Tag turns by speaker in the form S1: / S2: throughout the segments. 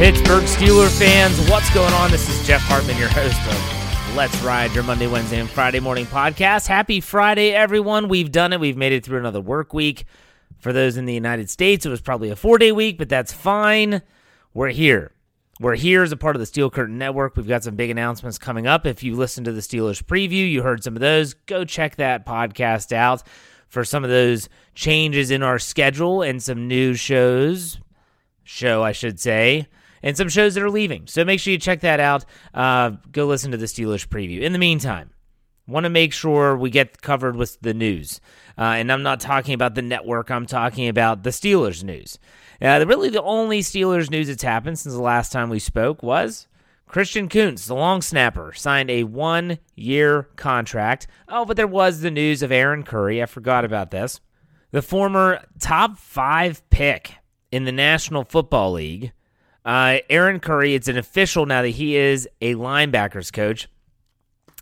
S1: Pittsburgh Steeler fans, what's going on? This is Jeff Hartman, your host of Let's Ride, your Monday, Wednesday, and Friday morning podcast. Happy Friday, everyone. We've done it. We've made it through another work week. For those in the United States, it was probably a four day week, but that's fine. We're here. We're here as a part of the Steel Curtain Network. We've got some big announcements coming up. If you listened to the Steelers preview, you heard some of those. Go check that podcast out for some of those changes in our schedule and some new shows. Show, I should say and some shows that are leaving. So make sure you check that out. Uh, go listen to the Steelers preview. In the meantime, want to make sure we get covered with the news. Uh, and I'm not talking about the network, I'm talking about the Steelers news. Uh, really, the only Steelers news that's happened since the last time we spoke was Christian Kuntz, the long snapper, signed a one year contract. Oh, but there was the news of Aaron Curry. I forgot about this. The former top five pick in the National Football League uh, Aaron Curry, it's an official now that he is a linebackers coach,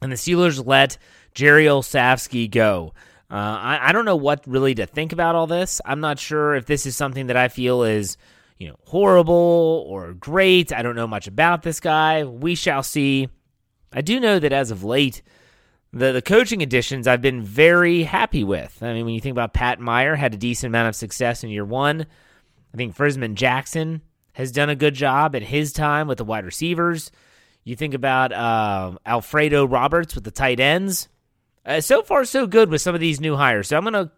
S1: and the Steelers let Jerry Olsavsky go. Uh, I, I don't know what really to think about all this. I'm not sure if this is something that I feel is, you know, horrible or great. I don't know much about this guy. We shall see. I do know that as of late, the the coaching additions I've been very happy with. I mean, when you think about Pat Meyer, had a decent amount of success in year one. I think Frisman Jackson has done a good job in his time with the wide receivers. You think about uh, Alfredo Roberts with the tight ends. Uh, so far, so good with some of these new hires. So I'm gonna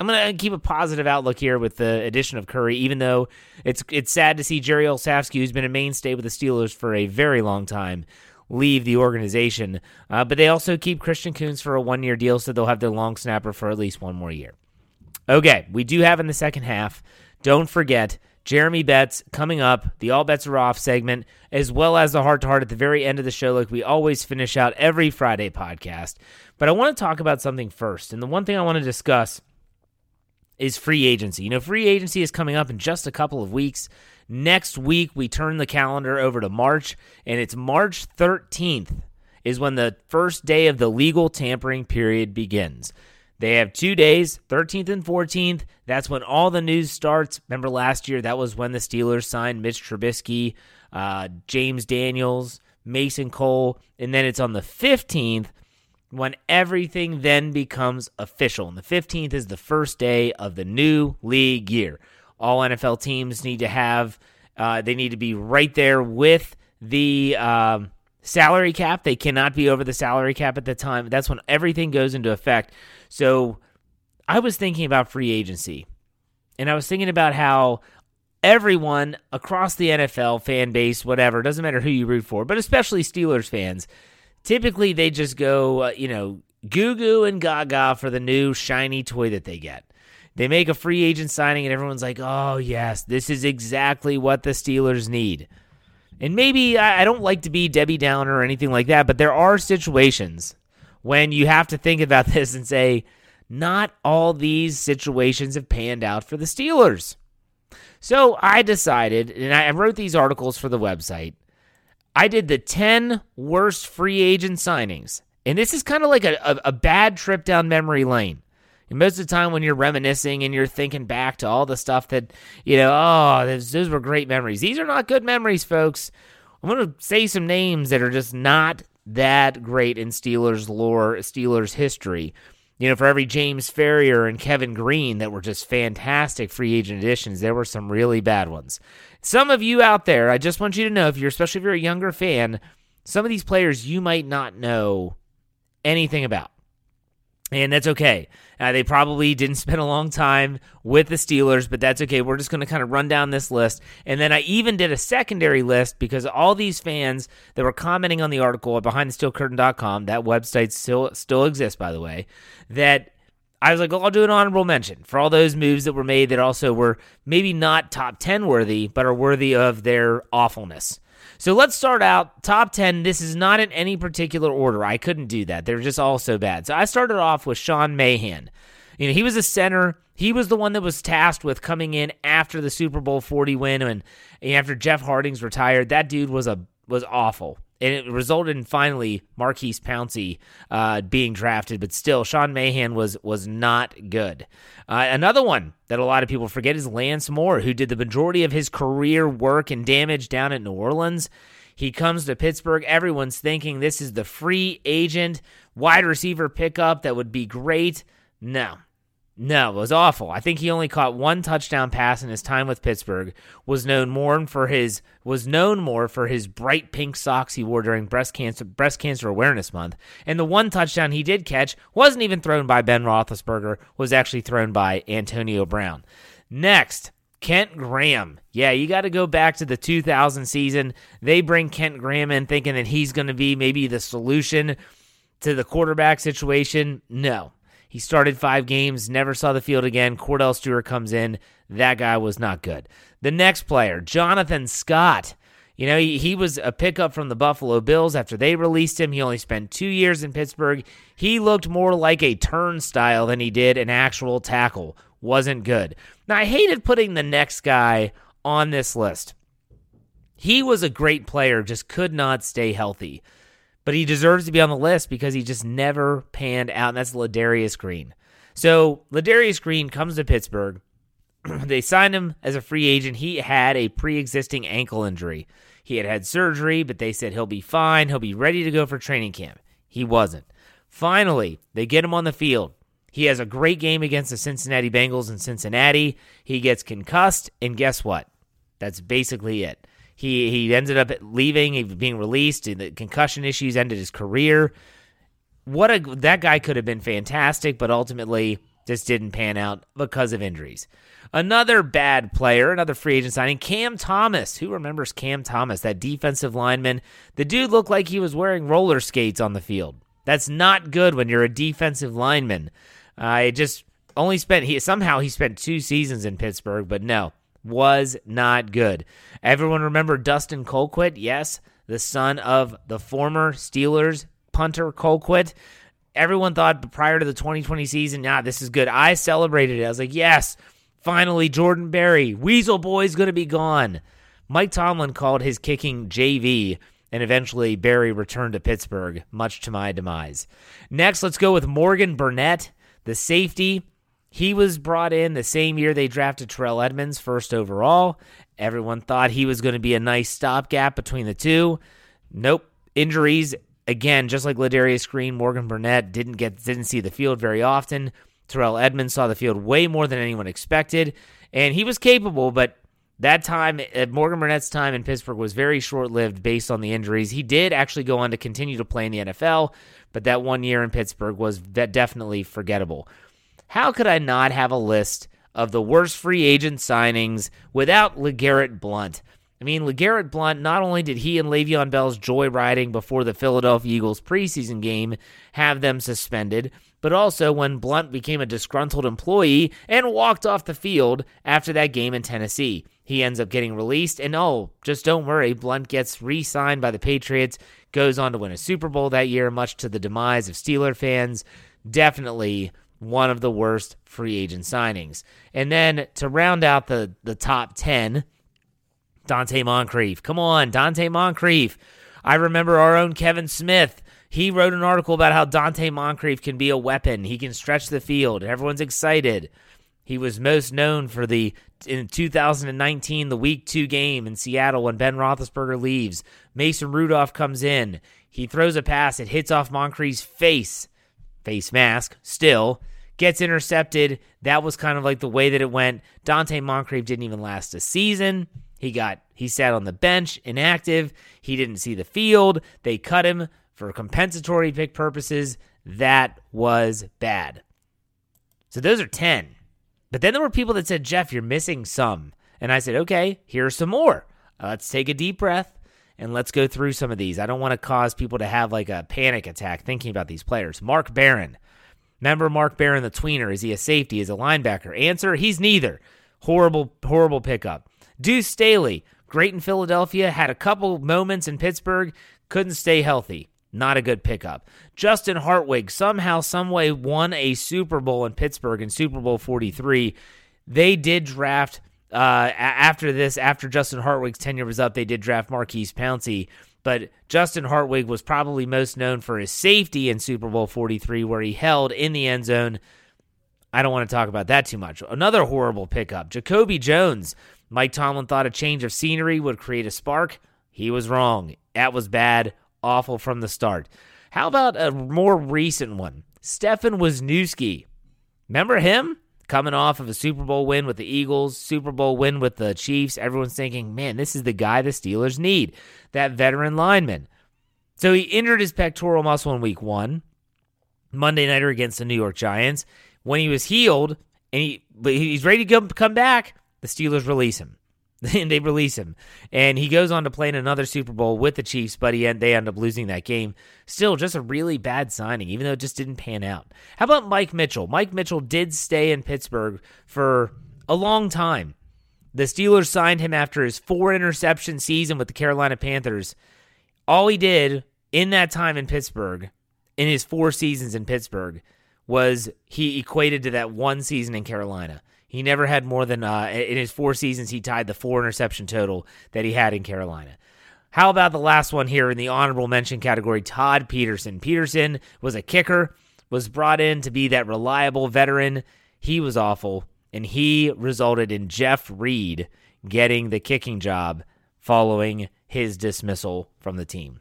S1: I'm gonna keep a positive outlook here with the addition of Curry, even though it's it's sad to see Jerry Olsavsky, who's been a mainstay with the Steelers for a very long time, leave the organization. Uh, but they also keep Christian Kuntz for a one year deal, so they'll have their long snapper for at least one more year. Okay, we do have in the second half. Don't forget Jeremy Betts coming up, the All Bets Are Off segment, as well as the heart to heart at the very end of the show, like we always finish out every Friday podcast. But I want to talk about something first. And the one thing I want to discuss is free agency. You know, free agency is coming up in just a couple of weeks. Next week, we turn the calendar over to March, and it's March 13th is when the first day of the legal tampering period begins. They have two days, 13th and 14th. That's when all the news starts. Remember last year, that was when the Steelers signed Mitch Trubisky, uh, James Daniels, Mason Cole. And then it's on the 15th when everything then becomes official. And the 15th is the first day of the new league year. All NFL teams need to have, uh, they need to be right there with the um, salary cap. They cannot be over the salary cap at the time. That's when everything goes into effect. So I was thinking about free agency, and I was thinking about how everyone across the NFL fan base, whatever, doesn't matter who you root for, but especially Steelers fans, typically they just go, uh, you know, goo goo and gaga for the new shiny toy that they get. They make a free agent signing, and everyone's like, oh, yes, this is exactly what the Steelers need. And maybe I don't like to be Debbie Downer or anything like that, but there are situations when you have to think about this and say, not all these situations have panned out for the Steelers. So I decided, and I wrote these articles for the website. I did the 10 worst free agent signings. And this is kind of like a, a, a, bad trip down memory lane. And most of the time, when you're reminiscing and you're thinking back to all the stuff that, you know, oh, those, those were great memories. These are not good memories, folks. I'm going to say some names that are just not that great in Steelers lore, Steelers history you know, for every James Farrior and Kevin Greene that were just fantastic free agent additions, there were some really bad ones. Some of you out there, I just want you to know, if you're especially if you're a younger fan, some of these players you might not know anything about. And that's okay. Uh, they probably didn't spend a long time with the Steelers, but that's okay. We're just going to kind of run down this list. And then I even did a secondary list because all these fans that were commenting on the article at BehindTheSteelCurtain.com, that website still still exists, by the way, that I was like, well, I'll do an honorable mention for all those moves that were made that also were maybe not top 10 worthy, but are worthy of their awfulness. So let's start out top 10. This is not in any particular order. I couldn't do that. They're just all so bad. So I started off with Sean Mahan. You know, he was a center. He was the one that was tasked with coming in after the Super Bowl 40 win and after Jeff Hartings retired. That dude was a was awful. And it resulted in finally Maurkice Pouncey uh, being drafted, but still, Sean Mahan was was not good. Uh, another one that a lot of people forget is Lance Moore, who did the majority of his career work and damage down at New Orleans. He comes to Pittsburgh. Everyone's thinking this is the free agent wide receiver pickup that would be great. No, no, it was awful. I think he only caught one touchdown pass in his time with Pittsburgh. Was known more for his was known more for his bright pink socks he wore during breast cancer breast cancer awareness month. And the one touchdown he did catch wasn't even thrown by Ben Roethlisberger. Was actually thrown by Antonio Brown. Next, Kent Graham. Yeah, you got to go back to the 2000 season. They bring Kent Graham in thinking that he's going to be maybe the solution to the quarterback situation. No, he started five games, never saw the field again. Kordell Stewart comes in. That guy was not good. The next player, Jonathan Scott. You know, he, he was a pickup from the Buffalo Bills after they released him. He only spent two years in Pittsburgh. He looked more like a turnstile than he did an actual tackle. Wasn't good. Now, I hated putting the next guy on this list. He was a great player, just could not stay healthy but he deserves to be on the list because he just never panned out, and that's Ladarius Green. So Ladarius Green comes to Pittsburgh. they signed him as a free agent. He had a pre-existing ankle injury. He had had surgery, but they said he'll be fine. He'll be ready to go for training camp. He wasn't. Finally, they get him on the field. He has a great game against the Cincinnati Bengals in Cincinnati. He gets concussed, and guess what? That's basically it. He he ended up leaving, being released. and The concussion issues ended his career. What a that guy could have been fantastic, but ultimately just didn't pan out because of injuries. Another bad player, another free agent signing, Cam Thomas. Who remembers Cam Thomas, that defensive lineman? The dude looked like he was wearing roller skates on the field. That's not good when you're a defensive lineman. I uh, just only spent he somehow he spent two seasons in Pittsburgh, but no, was not good. Everyone remember Dustin Colquitt? Yes, the son of the former Steelers punter Colquitt. Everyone thought prior to the 2020 season, nah, this is good. I celebrated it. I was like, yes, finally, Jordan Berry, Weasel Boy's going to be gone. Mike Tomlin called his kicking JV, and eventually Berry returned to Pittsburgh, much to my demise. Next, let's go with Morgan Burnett, the safety. He was brought in the same year they drafted Terrell Edmunds first overall. Everyone thought he was going to be a nice stopgap between the two. Nope. Injuries again, just like Ladarius Green, Morgan Burnett didn't get didn't see the field very often. Terrell Edmunds saw the field way more than anyone expected, and he was capable, but That time, uh, Morgan Burnett's time in Pittsburgh was very short lived based on the injuries. He did actually go on to continue to play in the NFL, but that one year in Pittsburgh was definitely forgettable. How could I not have a list of the worst free agent signings without LeGarrette Blunt? I mean, LeGarrette Blunt, not only did he and Le'Veon Bell's joyriding before the Philadelphia Eagles preseason game have them suspended, but also when Blunt became a disgruntled employee and walked off the field after that game in Tennessee. He ends up getting released, and oh, just don't worry, Blunt gets re signed by the Patriots, goes on to win a Super Bowl that year, much to the demise of Steeler fans. Definitely one of the worst free agent signings. And then to round out the, the top 10, Donte Moncrief. Come on, Donte Moncrief. I remember our own Kevin Smith. He wrote an article about how Donte Moncrief can be a weapon. He can stretch the field. Everyone's excited. He was most known for the in 2019 the Week Two game in Seattle when Ben Roethlisberger leaves. Mason Rudolph comes in. He throws a pass. It hits off Moncrief's face, face mask. Still gets intercepted. That was kind of like the way that it went. Donte Moncrief didn't even last a season. He got he sat on the bench, inactive. He didn't see the field. They cut him for compensatory pick purposes. That was bad. So those are 10. But then there were people that said, Jeff, you're missing some. And I said, okay, here's some more. Uh, let's take a deep breath and let's go through some of these. I don't want to cause people to have like a panic attack thinking about these players. Mark Barron. Remember Mark Barron, the tweener? Is he a safety? Is a linebacker? Answer: He's neither. Horrible, horrible pickup. Deuce Staley, great in Philadelphia, had a couple moments in Pittsburgh, couldn't stay healthy. Not a good pickup. Justin Hartwig somehow, someway won a Super Bowl in Pittsburgh in Super Bowl 43. They did draft uh, after this, after Justin Hartwig's tenure was up, they did draft Maurkice Pouncey. But Justin Hartwig was probably most known for his safety in Super Bowl 43, where he held in the end zone. I don't want to talk about that too much. Another horrible pickup. Jacoby Jones. Mike Tomlin thought a change of scenery would create a spark. He was wrong. That was bad awful from the start. How about a more recent one? Stefan Wisniewski. Remember him? Coming off of a Super Bowl win with the Eagles, Super Bowl win with the Chiefs. Everyone's thinking, man, this is the guy the Steelers need, that veteran lineman. So he injured his pectoral muscle in week one, Monday nighter against the New York Giants. When he was healed and he, he's ready to come back, the Steelers release him. and they release him. And he goes on to play in another Super Bowl with the Chiefs, but he end, they end up losing that game. Still, just a really bad signing, even though it just didn't pan out. How about Mike Mitchell? Mike Mitchell did stay in Pittsburgh for a long time. The Steelers signed him after his four interception season with the Carolina Panthers. All he did in that time in Pittsburgh, in his four seasons in Pittsburgh, was he equated to that one season in Carolina. He never had more than uh, in his four seasons. He tied the four interception total that he had in Carolina. How about the last one here in the honorable mention category? Todd Peterson. Peterson was a kicker, was brought in to be that reliable veteran. He was awful, and he resulted in Jeff Reed getting the kicking job following his dismissal from the team.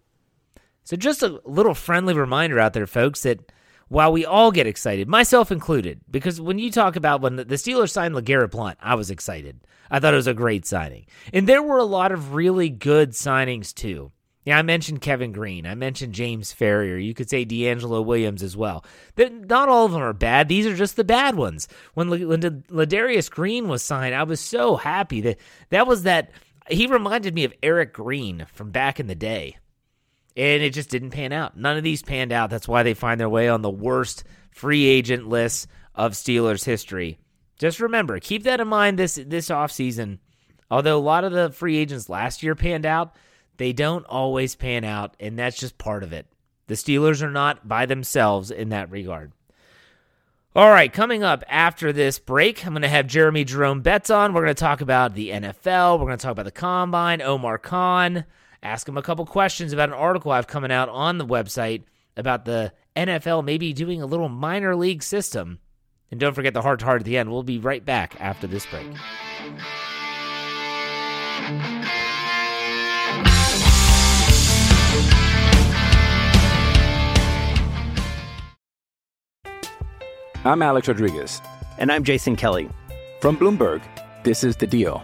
S1: So, just a little friendly reminder out there, folks, that while we all get excited, myself included, because when you talk about when the Steelers signed LeGarrette Blunt, I was excited. I thought it was a great signing. And there were a lot of really good signings too. Yeah, I mentioned Kevin Greene. I mentioned James Farrior. You could say DeAngelo Williams as well. not all of them are bad. These are just the bad ones. When, when Ladarius Green was signed, I was so happy that that was that. He reminded me of Eric Green from back in the day and it just didn't pan out. None of these panned out. That's why they find their way on the worst free agent list of Steelers history. Just remember, keep that in mind this this offseason. Although a lot of the free agents last year panned out, they don't always pan out, and that's just part of it. The Steelers are not by themselves in that regard. All right, coming up after this break, I'm going to have Jeremy Jerome Betts on. We're going to talk about the NFL. We're going to talk about the combine, Omar Khan ask him a couple questions about an article I've coming out on the website about the NFL maybe doing a little minor league system. And don't forget the heart to heart at the end. We'll be right back after this break.
S2: I'm Alex Rodriguez.
S3: And I'm Jason Kelly.
S2: From Bloomberg, this is The Deal.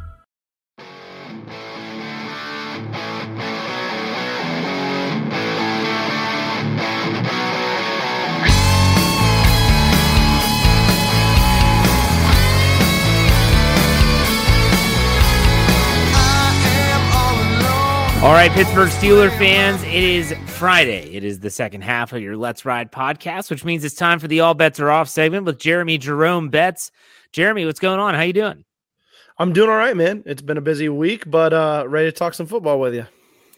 S1: All right, Pittsburgh Steeler fans, it is Friday. It is the second half of your Let's Ride podcast, which means it's time for the All Bets Are Off segment with Jeremy Jerome Betts. Jeremy, what's going on? How you doing?
S4: I'm doing all right, man. It's been a busy week, but uh ready to talk some football with you.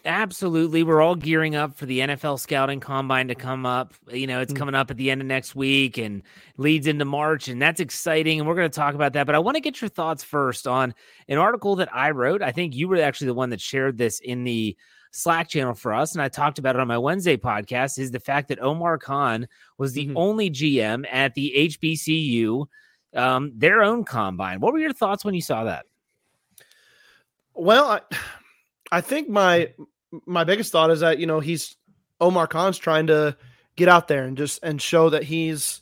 S1: Absolutely. We're all gearing up for the NFL scouting combine to come up. You know, it's
S4: Mm.
S1: coming up at the end of next week and leads into March, and that's exciting. And we're going to talk about that. But I want to get your thoughts first on an article that I wrote. I think you were actually the one that shared this in the Slack channel for us. And I talked about it on my Wednesday podcast is the fact that Omar Khan was the
S4: Mhm.
S1: only GM at the HBCU, um, their own combine. What were your thoughts when you saw that?
S4: Well, I, I think my my biggest thought is that you know he's Omar Khan's trying to get out there and just and show that he's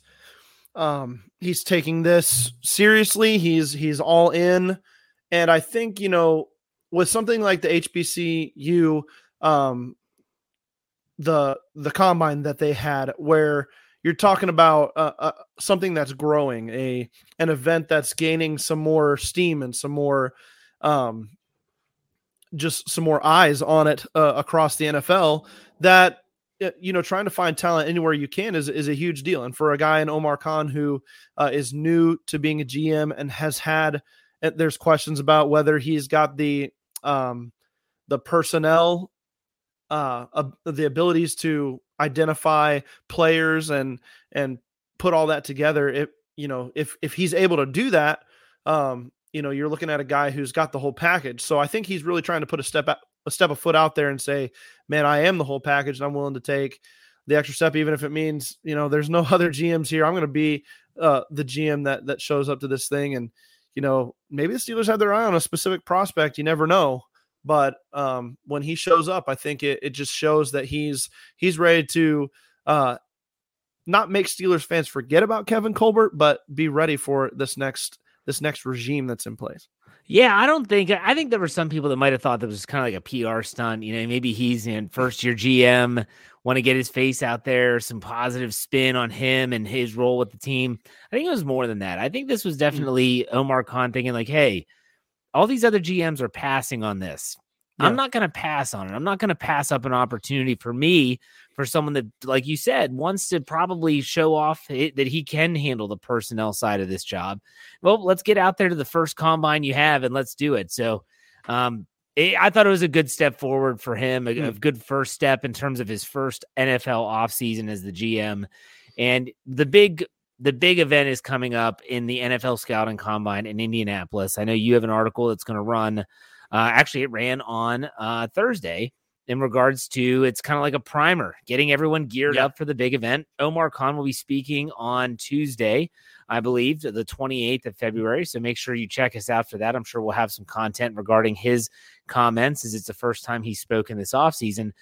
S4: um he's taking this seriously. He's he's all in, and I think you know with something like the HBCU, um, the the combine that they had where you're talking about uh, uh, something that's growing a an event that's gaining some more steam and some more um just some more eyes on it uh, across the NFL that uh, you know trying to find talent anywhere you can is is a huge deal. And for a guy in Omar Khan who uh, is new to being a GM and has had uh, there's questions about whether he's got the um the personnel uh ab- the abilities to identify players and and put all that together if you know if if he's able to do that um you know you're looking at a guy who's got the whole package. So i think he's really trying to put a step out, a step of foot out there and say man i am the whole package and i'm willing to take the extra step even if it means you know there's no other gms here. I'm going to be uh the gm that that shows up to this thing. And you know maybe the steelers have their eye on a specific prospect. You never know. But um when he shows up i think it, it just shows that he's he's ready to uh not make steelers fans forget about kevin colbert but be ready for this next this next regime that's in place
S1: Yeah, I don't think I think there were some people that might have thought that was kind of like a PR stunt. You know, maybe he's in first year GM, want to get his face out there, some positive spin on him and his role with the team. I think it was more than that. I think this was mm. definitely Omar Khan thinking like, hey, all these other GMs are passing on this. I'm not going to pass on it. I'm not going to pass up an opportunity for me, for someone that, like you said, wants to probably show off it, that he can handle the personnel side of this job. Well, let's get out there to the first combine you have and let's do it. So, um, it, I thought it was a good step forward for him, a, a
S4: Mm.
S1: good first step in terms of his first NFL offseason as the GM. And the big the big event is coming up in the NFL Scouting Combine in Indianapolis. I know you have an article that's going to run. Uh, actually, it ran on uh, Thursday in regards to it's kind of like a primer, getting everyone geared
S4: Yeah.
S1: up for the big event. Omar Khan will be speaking on Tuesday, I believe, the 28th of February. So make sure you check us out for that. I'm sure we'll have some content regarding his comments as it's the first time he's spoken this offseason.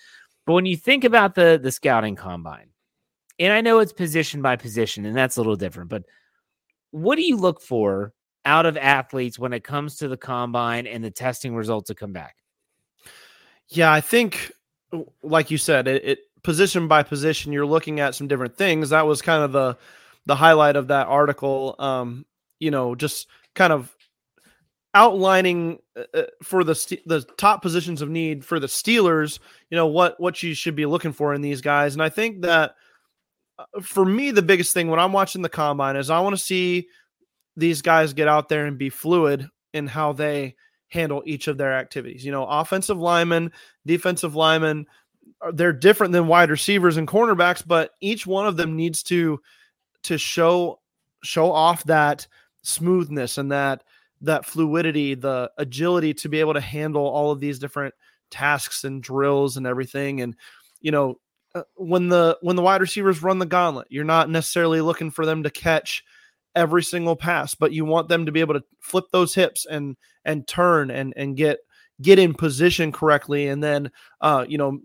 S1: But when you think about the the scouting combine, and I know it's position by position, and that's a little different, but what do you look for out of athletes when it comes to the combine and the testing results that come back?
S4: Yeah, I think, like you said, it, it position by position, you're looking at some different things. That was kind of the the highlight of that article. Um, you know, just kind of outlining uh, uh for the the top positions of need for the Steelers, you know what what you should be looking for in these guys, and I think that uh, for me the biggest thing when I'm watching the combine is I want to see these guys get out there and be fluid in how they handle each of their activities. You know, offensive linemen, defensive linemen, uh, they're different than wide receivers and cornerbacks, but each one of them needs to to show show off that smoothness and that that fluidity, the agility to be able to handle all of these different tasks and drills and everything. And you know, uh, when the when the wide receivers run the gauntlet, you're not necessarily looking for them to catch every single pass, but you want them to be able to flip those hips and and turn and and get get in position correctly, and then uh, you know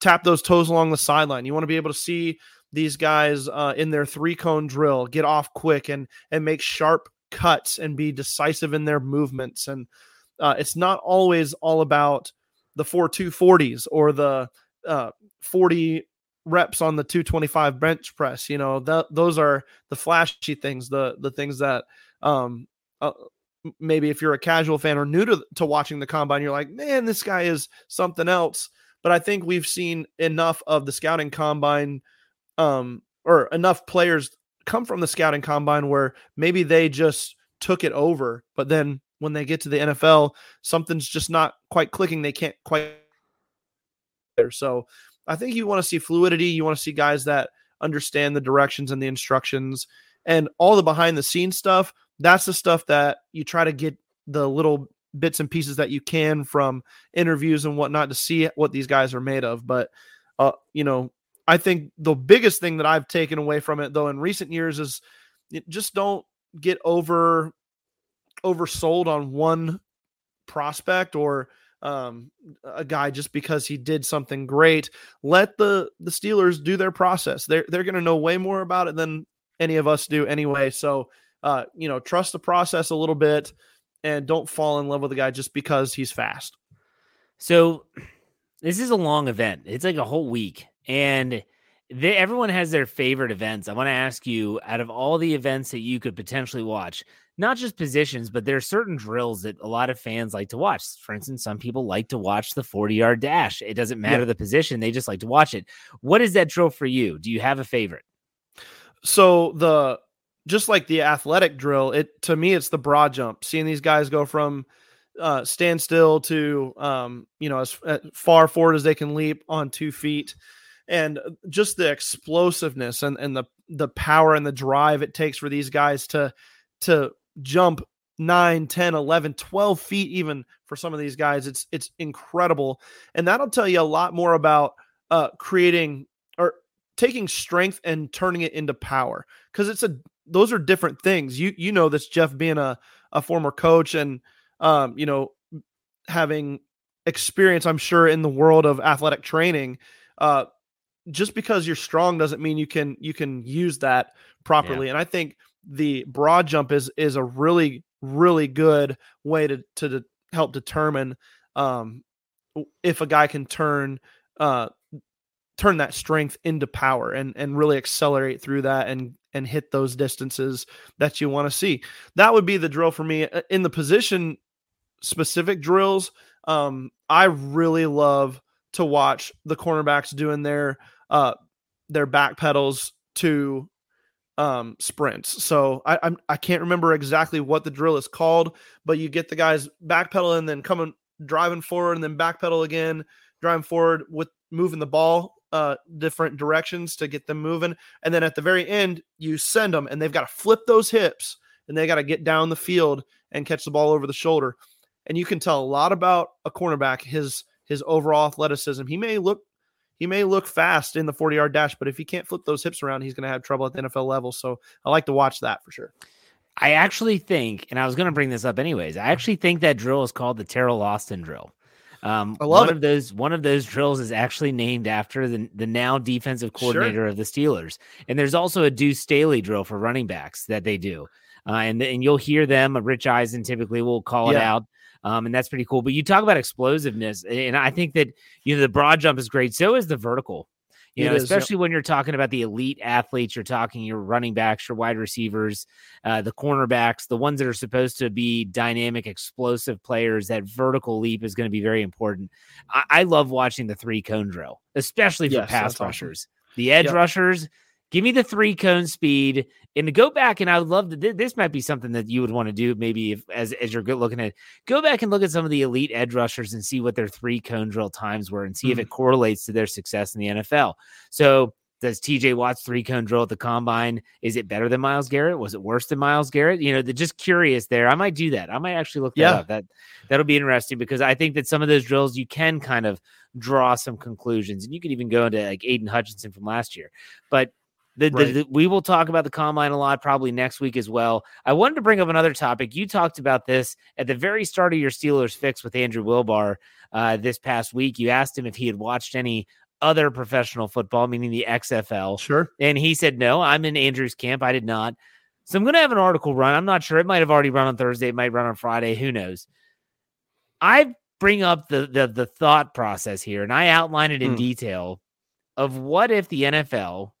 S4: tap those toes along the sideline. You want to be able to see these guys uh, in their three cone drill get off quick and and make sharp cuts and be decisive in their movements. And uh, it's not always all about the four two forties or the uh, 40 reps on the 225 bench press you know that those are the flashy things the the things that um uh, maybe if you're a casual fan or new to, to watching the combine you're like man this guy is something else. But i think we've seen enough of the scouting combine um or enough players come from the scouting combine where maybe they just took it over but then when they get to the NFL something's just not quite clicking. They can't quite there. So I think you want to see fluidity. You want to see guys that understand the directions and the instructions and all the behind the scenes stuff. That's the stuff that you try to get the little bits and pieces that you can from interviews and whatnot to see what these guys are made of. But, uh, you know, I think the biggest thing that I've taken away from it, though, in recent years is just don't get over oversold on one prospect or um, a guy just because he did something great. Let the the Steelers do their process. They're they're going to know way more about it than any of us do anyway. So, uh, you know, trust the process a little bit and don't fall in love with a guy just because he's fast.
S1: So, this is a long event. It's like a whole week, and they, everyone has their favorite events. I want to ask you, out of all the events that you could potentially watch, not just positions, but there are certain drills that a lot of fans like to watch. For instance, some people like to watch the 40 yard dash. It doesn't matter yeah. the position, they just like to watch it. What is that drill for you? Do you have a favorite?
S4: So, the just like the athletic drill, it to me, it's the broad jump. Seeing these guys go from uh, stand still to, um, you know, as, as far forward as they can leap on two feet and just the explosiveness and, and the the power and the drive it takes for these guys to to jump 9 10 11 12 feet even for some of these guys. It's it's incredible. And that'll tell you a lot more about uh creating or taking strength and turning it into power. Because it's a those are different things. You you know this jeff being a a former coach and um you know having experience i'm sure in the world of athletic training uh just because you're strong doesn't mean you can you can use that properly. Yeah. and i think the broad jump is is a really really good way to to de- help determine um, if a guy can turn uh, turn that strength into power and and really accelerate through that and and hit those distances that you want to see. That would be the drill for me uh, in the position specific drills. Um, I really love to watch the cornerbacks doing their uh their back pedals to um, sprints. So I I'm, I can't remember exactly what the drill is called, but you get the guys backpedaling, then coming driving forward, and then backpedal again, driving forward with moving the ball uh, different directions to get them moving, and then at the very end you send them, and they've got to flip those hips, and they got to get down the field and catch the ball over the shoulder, and you can tell a lot about a cornerback his his overall athleticism. He may look he may look fast in the 40 yard dash, but if he can't flip those hips around, he's going to have trouble at the NFL level. So I like to watch that for sure.
S1: I actually think, and I was going to bring this up anyways. I actually think that drill is called the Teryl Austin drill. Um,
S4: I love
S1: one
S4: it.
S1: of those. One of those drills is actually named after the the now defensive coordinator sure. of the Steelers. And there's also a Deuce Staley drill for running backs that they do, uh, and and you'll hear them. Rich Eisen typically will call yeah. it out. Um, and that's pretty cool. But you talk about explosiveness, and I think that you know the broad jump is great. So is the vertical. You
S4: It
S1: know,
S4: is, yep.
S1: especially when you're talking about the elite athletes, you're talking your running backs, your wide receivers, uh, the cornerbacks, the ones that are supposed to be dynamic, explosive players. That vertical leap is going to be very important. I, I love watching the three cone drill, especially for
S4: Yes,
S1: pass
S4: that's awesome.
S1: rushers. The edge
S4: Yep.
S1: rushers, give me the three cone speed. And to go back, and I would love to. This might be something that you would want to do, maybe if as as you're good looking at. Go back and look at some of the elite edge rushers and see what their three cone drill times were, and see if it mm-hmm. correlates to their success in the NFL. So. Does TJ Watt's three cone drill at the combine? Is it better than Myles Garrett? Was it worse than Myles Garrett? You know, they're just curious there. I might do that. I might actually look that
S4: Yeah.
S1: up. That that'll be interesting because I think that some of those drills you can kind of draw some conclusions, and you could even go into like Aidan Hutchinson from last year. But the, the-
S4: Right.
S1: the- we will talk about the combine a lot probably next week as well. I wanted to bring up another topic. You talked about this at the very start of your Steelers fix with Andrew Wilbar uh, this past week. You asked him if he had watched any other professional football, meaning the XFL.
S4: Sure.
S1: And he said, No, I'm in Andrew's camp. I did not. So I'm going to have an article run. I'm not sure. It might have already run on Thursday. It might run on Friday. Who knows? I bring up the the, the thought process here and I outline it in
S4: Hmm.
S1: detail of what if the NFL,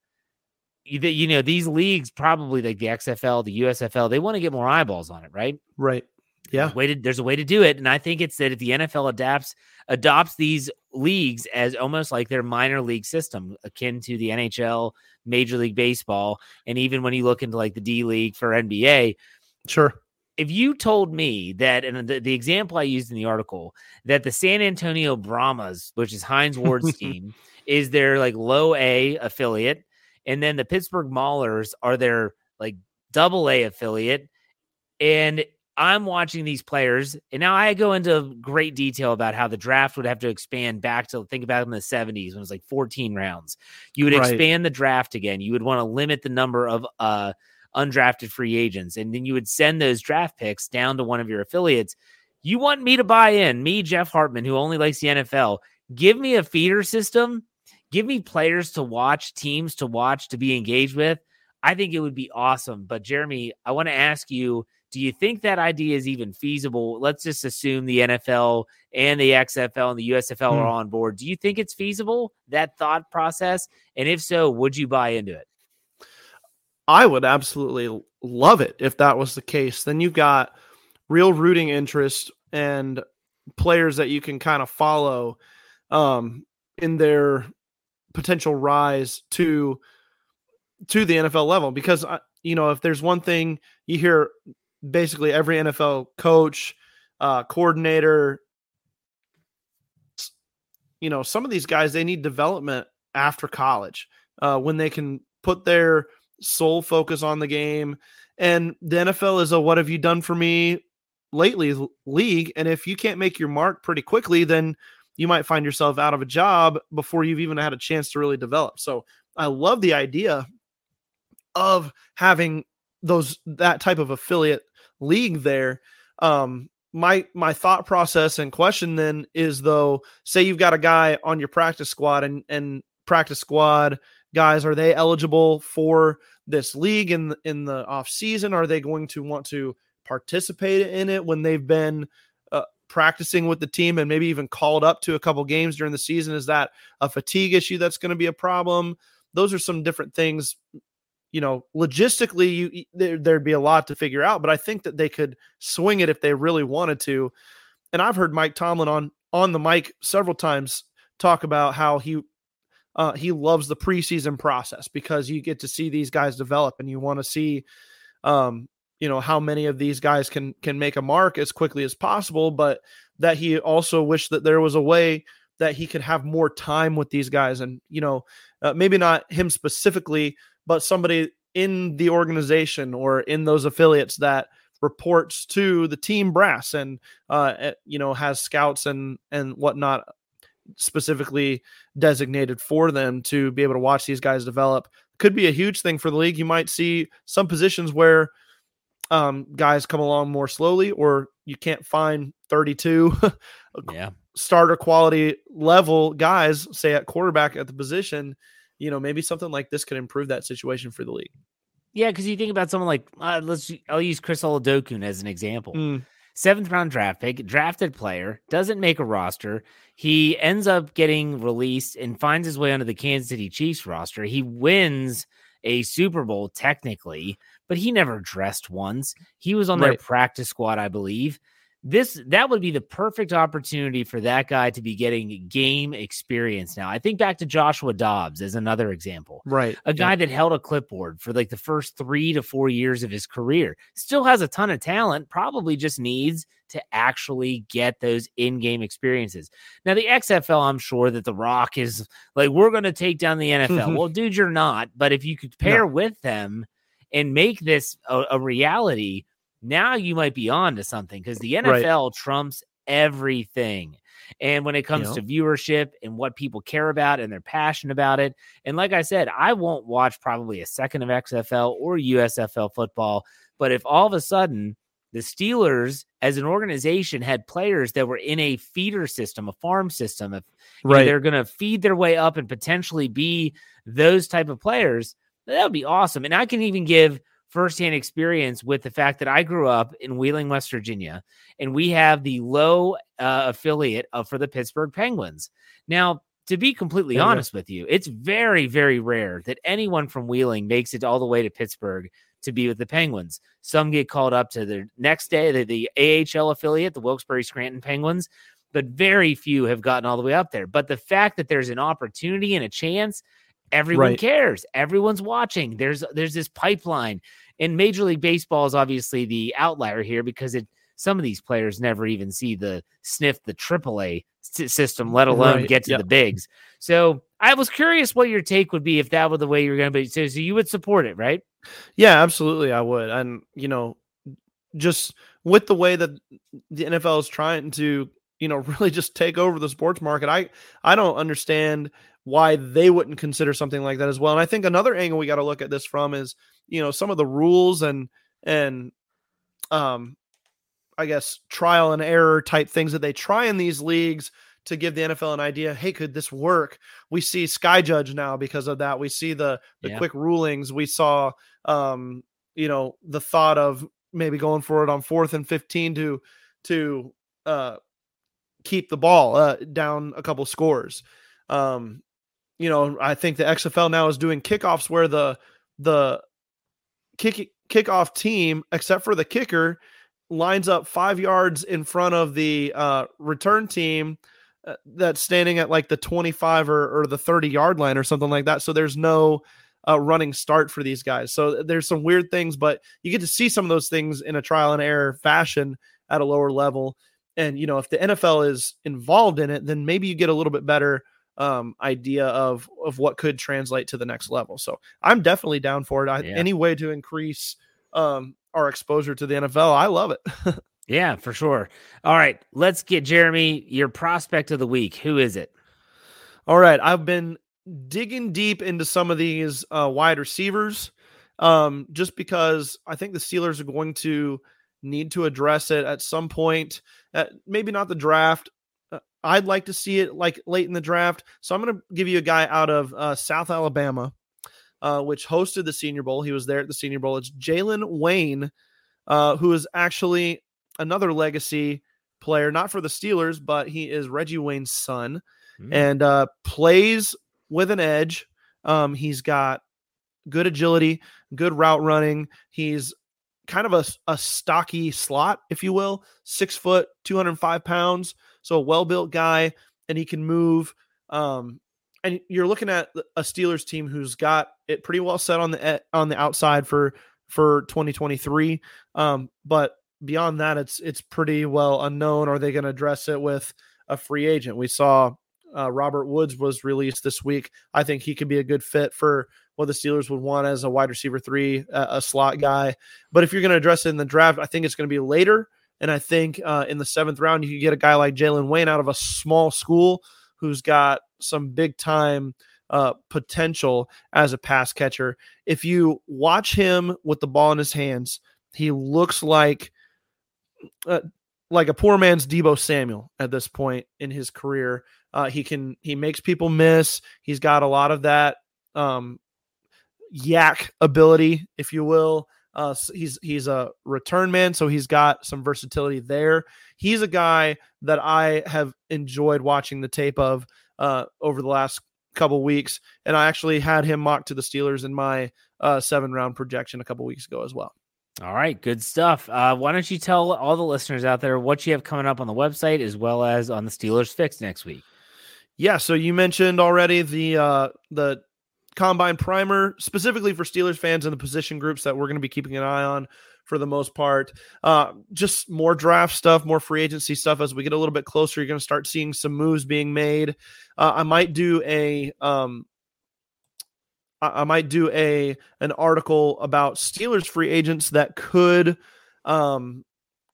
S1: you know, these leagues probably like the XFL, the USFL, they want to get more eyeballs on it, right?
S4: Right. Yeah.
S1: Way to, there's a way to do it, and I think it's that if the NFL adapts adopts these leagues as almost like their minor league system, akin to the NHL, Major League Baseball, and even when you look into like the D League for NBA,
S4: Sure.
S1: if you told me that, and the, the example I used in the article, that the San Antonio Brahmas, which is Hines Ward's team, is their like low A affiliate, and then the Pittsburgh Maulers are their like double A affiliate, and I'm watching these players, and now I go into great detail about how the draft would have to expand back to think about in the 70s when it was like 14 rounds. You would
S4: Right.
S1: expand the draft again. You would want to limit the number of uh undrafted free agents, and then you would send those draft picks down to one of your affiliates. You want me to buy in, me, Jeff Hartman, who only likes the NFL, give me a feeder system, give me players to watch, teams to watch, to be engaged with. I think it would be awesome. But Jeremy, I want to ask you, do you think that idea is even feasible? Let's just assume the NFL and the XFL and the USFL are
S4: Hmm.
S1: on board. Do you think it's feasible, that thought process? And if so, would you buy into it?
S4: I would absolutely love it if that was the case. Then you've got real rooting interest and players that you can kind of follow um, in their potential rise to to the NFL level. Because uh, you know, if there's one thing you hear, basically every NFL coach, uh, coordinator, you know, some of these guys they need development after college uh, when they can put their sole focus on the game. And the NFL is a what have you done for me lately league. And if you can't make your mark pretty quickly, then you might find yourself out of a job before you've even had a chance to really develop. So I love the idea of having those that type of affiliate league there. Um, my my thought process and question then is though, say you've got a guy on your practice squad and and practice squad guys are they eligible for this league in in the off season are they going to want to participate in it when they've been practicing with the team and maybe even called up to a couple games during the season is that a fatigue issue that's going to be a problem? Those are some different things. You know logistically you there, there'd be a lot to figure out but i think that they could swing it if they really wanted to. And i've heard mike tomlin on on the mic several times talk about how he uh, he loves the preseason process because you get to see these guys develop and you want to see um, you know how many of these guys can can make a mark as quickly as possible but that he also wished that there was a way that he could have more time with these guys and you know uh, maybe not him specifically but somebody in the organization or in those affiliates that reports to the team brass and uh eh, you know has scouts and and whatnot specifically designated for them to be able to watch these guys develop. Could be a huge thing for the league. You might see some positions where um guys come along more slowly or you can't find 32
S1: Yeah.
S4: starter quality level guys say at quarterback at the position you know maybe something like this could improve that situation for the league
S1: Yeah, because you think about someone like uh, let's I'll use Chris Oladokun as an example.
S4: Mm.
S1: seventh round draft pick, drafted player, doesn't make a roster. He ends up getting released and finds his way onto the Kansas City Chiefs roster. He wins a Super Bowl technically, but he never dressed once. He was on right. their practice squad, I believe this that would be the perfect opportunity for that guy to be getting game experience now. I think back to Joshua Dobbs as another example.
S4: Right.
S1: A guy yeah. that held a clipboard for like the first 3 to 4 years of his career. Still has a ton of talent, probably just needs to actually get those in-game experiences. Now the XFL, I'm sure that The Rock is like we're going to take down the NFL. Mm-hmm. well, dude, you're not, but if you could pair no. with them and make this a, a reality, now you might be on to something because the NFL right. trumps everything. And when it comes you know? to viewership and what people care about and they're passionate about it. And like I said, I won't watch probably a second of XFL or USFL football. But if all of a sudden the Steelers as an organization had players that were in a feeder system, a farm system, if right. they're going to feed their way up and potentially be those type of players, that would be awesome. And I can even give firsthand experience with the fact that I grew up in Wheeling, West Virginia, and we have the low uh, affiliate of, for the Pittsburgh Penguins. Now, to be completely yeah, honest with you, it's very, very rare that anyone from Wheeling makes it all the way to Pittsburgh to be with the Penguins. Some get called up to the next day, the, the AHL affiliate, the Wilkes-Barre Scranton Penguins, but very few have gotten all the way up there. But the fact that there's an opportunity and a chance, everyone right. cares. Everyone's watching. There's there's this pipeline. And Major League Baseball is obviously the outlier here because it some of these players never even see the sniff the AAA system, let mm, alone right. get to yep. the bigs. So I was curious what your take would be if that were the way you're going to be. So, so you would support it, right?
S4: Yeah, absolutely, I would. And you know, just with the way that the NFL is trying to, you know, really just take over the sports market, I I don't understand why they wouldn't consider something like that as well. And I think another angle we got to look at this from is, you know, some of the rules and and um I guess trial and error type things that they try in these leagues to give the NFL an idea, hey, could this work? We see Sky Judge now because of that. We see the the yeah. quick rulings. We saw um, you know, the thought of maybe going for it on fourth and 15 to to uh keep the ball uh, down a couple scores. Um, you know, I think the XFL now is doing kickoffs where the the kick kickoff team, except for the kicker, lines up five yards in front of the uh, return team uh, that's standing at like the 25 or, or the 30 yard line or something like that. So there's no uh, running start for these guys. So there's some weird things, but you get to see some of those things in a trial and error fashion at a lower level. And, you know, if the NFL is involved in it, then maybe you get a little bit better um, idea of of what could translate to the next level. So I'm definitely down for it. I, yeah. Any way to increase um, our exposure to the NFL, I love it.
S1: yeah, for sure. All right, let's get Jeremy your prospect of the week. Who is it?
S4: All right, I've been digging deep into some of these uh, wide receivers, um, just because I think the Steelers are going to need to address it at some point. At maybe not the draft, I'd like to see it like late in the draft. So I'm going to give you a guy out of uh, South Alabama, uh, which hosted the Senior Bowl. He was there at the Senior Bowl. It's Jalen Wayne, uh, who is actually another legacy player, not for the Steelers, but he is Reggie Wayne's son mm. and uh, plays with an edge. Um, he's got good agility, good route running. He's kind of a, a stocky slot, if you will, six foot, 205 pounds. So a well built guy, and he can move. Um, and you're looking at a Steelers team who's got it pretty well set on the on the outside for for 2023. Um, but beyond that, it's it's pretty well unknown. Are they going to address it with a free agent? We saw uh, Robert Woods was released this week. I think he could be a good fit for what the Steelers would want as a wide receiver three, uh, a slot guy. But if you're going to address it in the draft, I think it's going to be later. And I think uh, in the seventh round, you could get a guy like Jalen Wayne out of a small school who's got some big time uh, potential as a pass catcher. If you watch him with the ball in his hands, he looks like uh, like a poor man's Deebo Samuel at this point in his career. Uh, he can he makes people miss. He's got a lot of that um, YAC ability, if you will. Uh, he's he's a return man, so he's got some versatility there. He's a guy that I have enjoyed watching the tape of uh, over the last couple weeks, and I actually had him mocked to the Steelers in my uh, seven round projection a couple weeks ago as well.
S1: All right, good stuff. Uh, why don't you tell all the listeners out there what you have coming up on the website as well as on the Steelers Fix next week?
S4: Yeah, so you mentioned already the uh, the combine primer specifically for Steelers fans and the position groups that we're going to be keeping an eye on for the most part. Uh, just more draft stuff, more free agency stuff. As we get a little bit closer, you're going to start seeing some moves being made. Uh, I might do a um, I, might do a an article about Steelers free agents that could um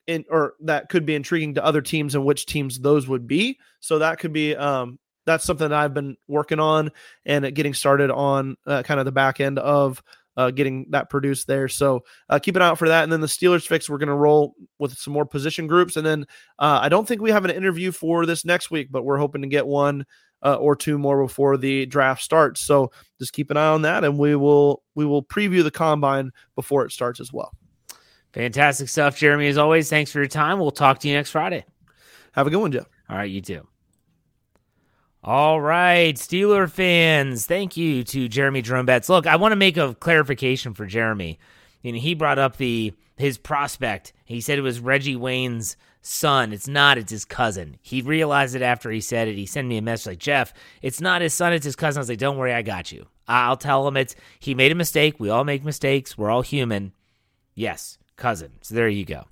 S4: in or that could be intriguing to other teams and which teams those would be. So that could be um that's something that I've been working on and getting started on uh, kind of the back end of uh, getting that produced there. So uh, keep an eye out for that. And then the Steelers fix, we're going to roll with some more position groups. And then uh, I don't think we have an interview for this next week, but we're hoping to get one uh, or two more before the draft starts. So just keep an eye on that, and we will we will preview the combine before it starts as well.
S1: Fantastic stuff, Jeremy. As always, thanks for your time. We'll talk to you next Friday.
S4: Have a good one, Jeff.
S1: All right, you too. All right, Steeler fans, thank you to Jeremy Jerome Betts. Look, I want to make a clarification for Jeremy. You know, he brought up the his prospect. He said it was Reggie Wayne's son. It's not, it's his cousin. He realized it after he said it. He sent me a message like, Jeff, it's not his son, it's his cousin. I was like, don't worry, I got you. I'll tell him it's he made a mistake. We all make mistakes. We're all human. Yes, cousin. So there you go.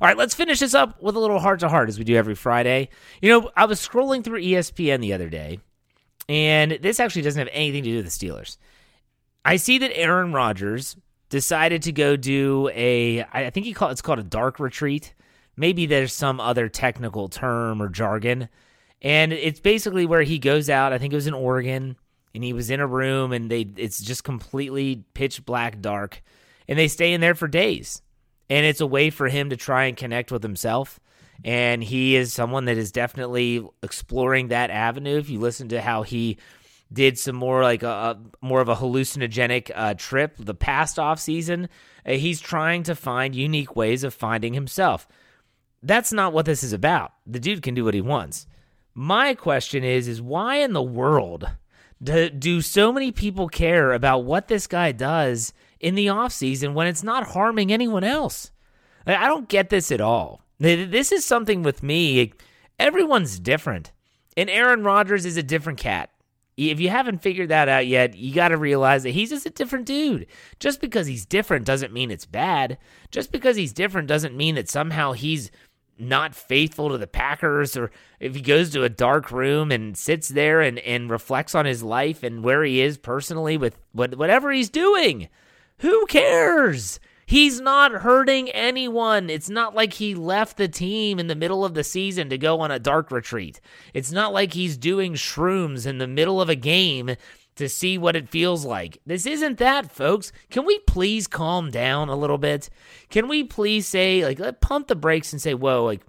S1: All right, let's finish this up with a little heart to heart as we do every Friday. You know, I was scrolling through ESPN the other day, and this actually doesn't have anything to do with the Steelers. I see that Aaron Rodgers decided to go do a I think he called it's called a dark retreat. Maybe there's some other technical term or jargon. And it's basically where he goes out, I think it was in Oregon, and he was in a room and they it's just completely pitch black dark and they stay in there for days and it's a way for him to try and connect with himself. And he is someone that is definitely exploring that avenue. If you listen to how he did some more like a, more of a hallucinogenic uh, trip the past off season, uh, he's trying to find unique ways of finding himself. That's not what this is about. The dude can do what he wants. My question is is why in the world do, do so many people care about what this guy does in the offseason when it's not harming anyone else. I don't get this at all. This is something with me. Everyone's different. And Aaron Rodgers is a different cat. If you haven't figured that out yet, you got to realize that he's just a different dude. Just because he's different doesn't mean it's bad. Just because he's different doesn't mean that somehow he's not faithful to the Packers or if he goes to a dark room and sits there and, and reflects on his life and where he is personally with what, whatever he's doing. Who cares? He's not hurting anyone. It's not like he left the team in the middle of the season to go on a dark retreat. It's not like he's doing shrooms in the middle of a game to see what it feels like. This isn't that, folks. Can we please calm down a little bit? Can we please say, like, let pump the brakes and say, whoa, like,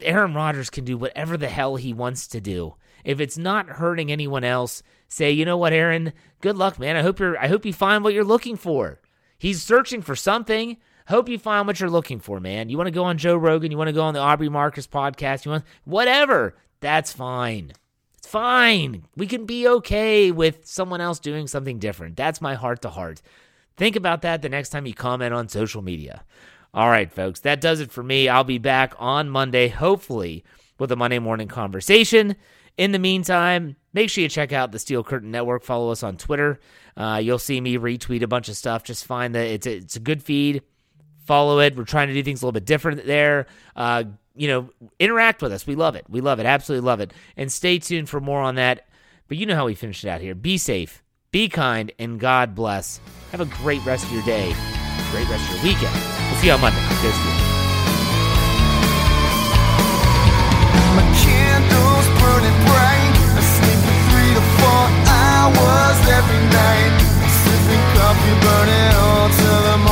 S1: Aaron Rodgers can do whatever the hell he wants to do. If it's not hurting anyone else, say, you know what, Aaron, good luck, man. I hope you're I hope you find what you're looking for. He's searching for something. Hope you find what you're looking for, man. You want to go on Joe Rogan, you want to go on the Aubrey Marcus podcast, you want whatever. That's fine. Fine. We can be okay with someone else doing something different. That's my heart to heart. Think about that the next time you comment on social media. All right, folks, that does it for me. I'll be back on Monday, hopefully, with a Monday morning conversation. In the meantime, make sure you check out the Steel Curtain Network. Follow us on Twitter. Uh, you'll see me retweet a bunch of stuff. Just find that it's a, it's a good feed. Follow it. We're trying to do things a little bit different there. Uh, you know, interact with us. We love it. We love it. Absolutely love it. And stay tuned for more on that. But you know how we finish it out here. Be safe, be kind, and God bless. Have a great rest of your day, great rest of your weekend. We'll see you on Monday. Go Hours every night, sipping coffee, burning all to the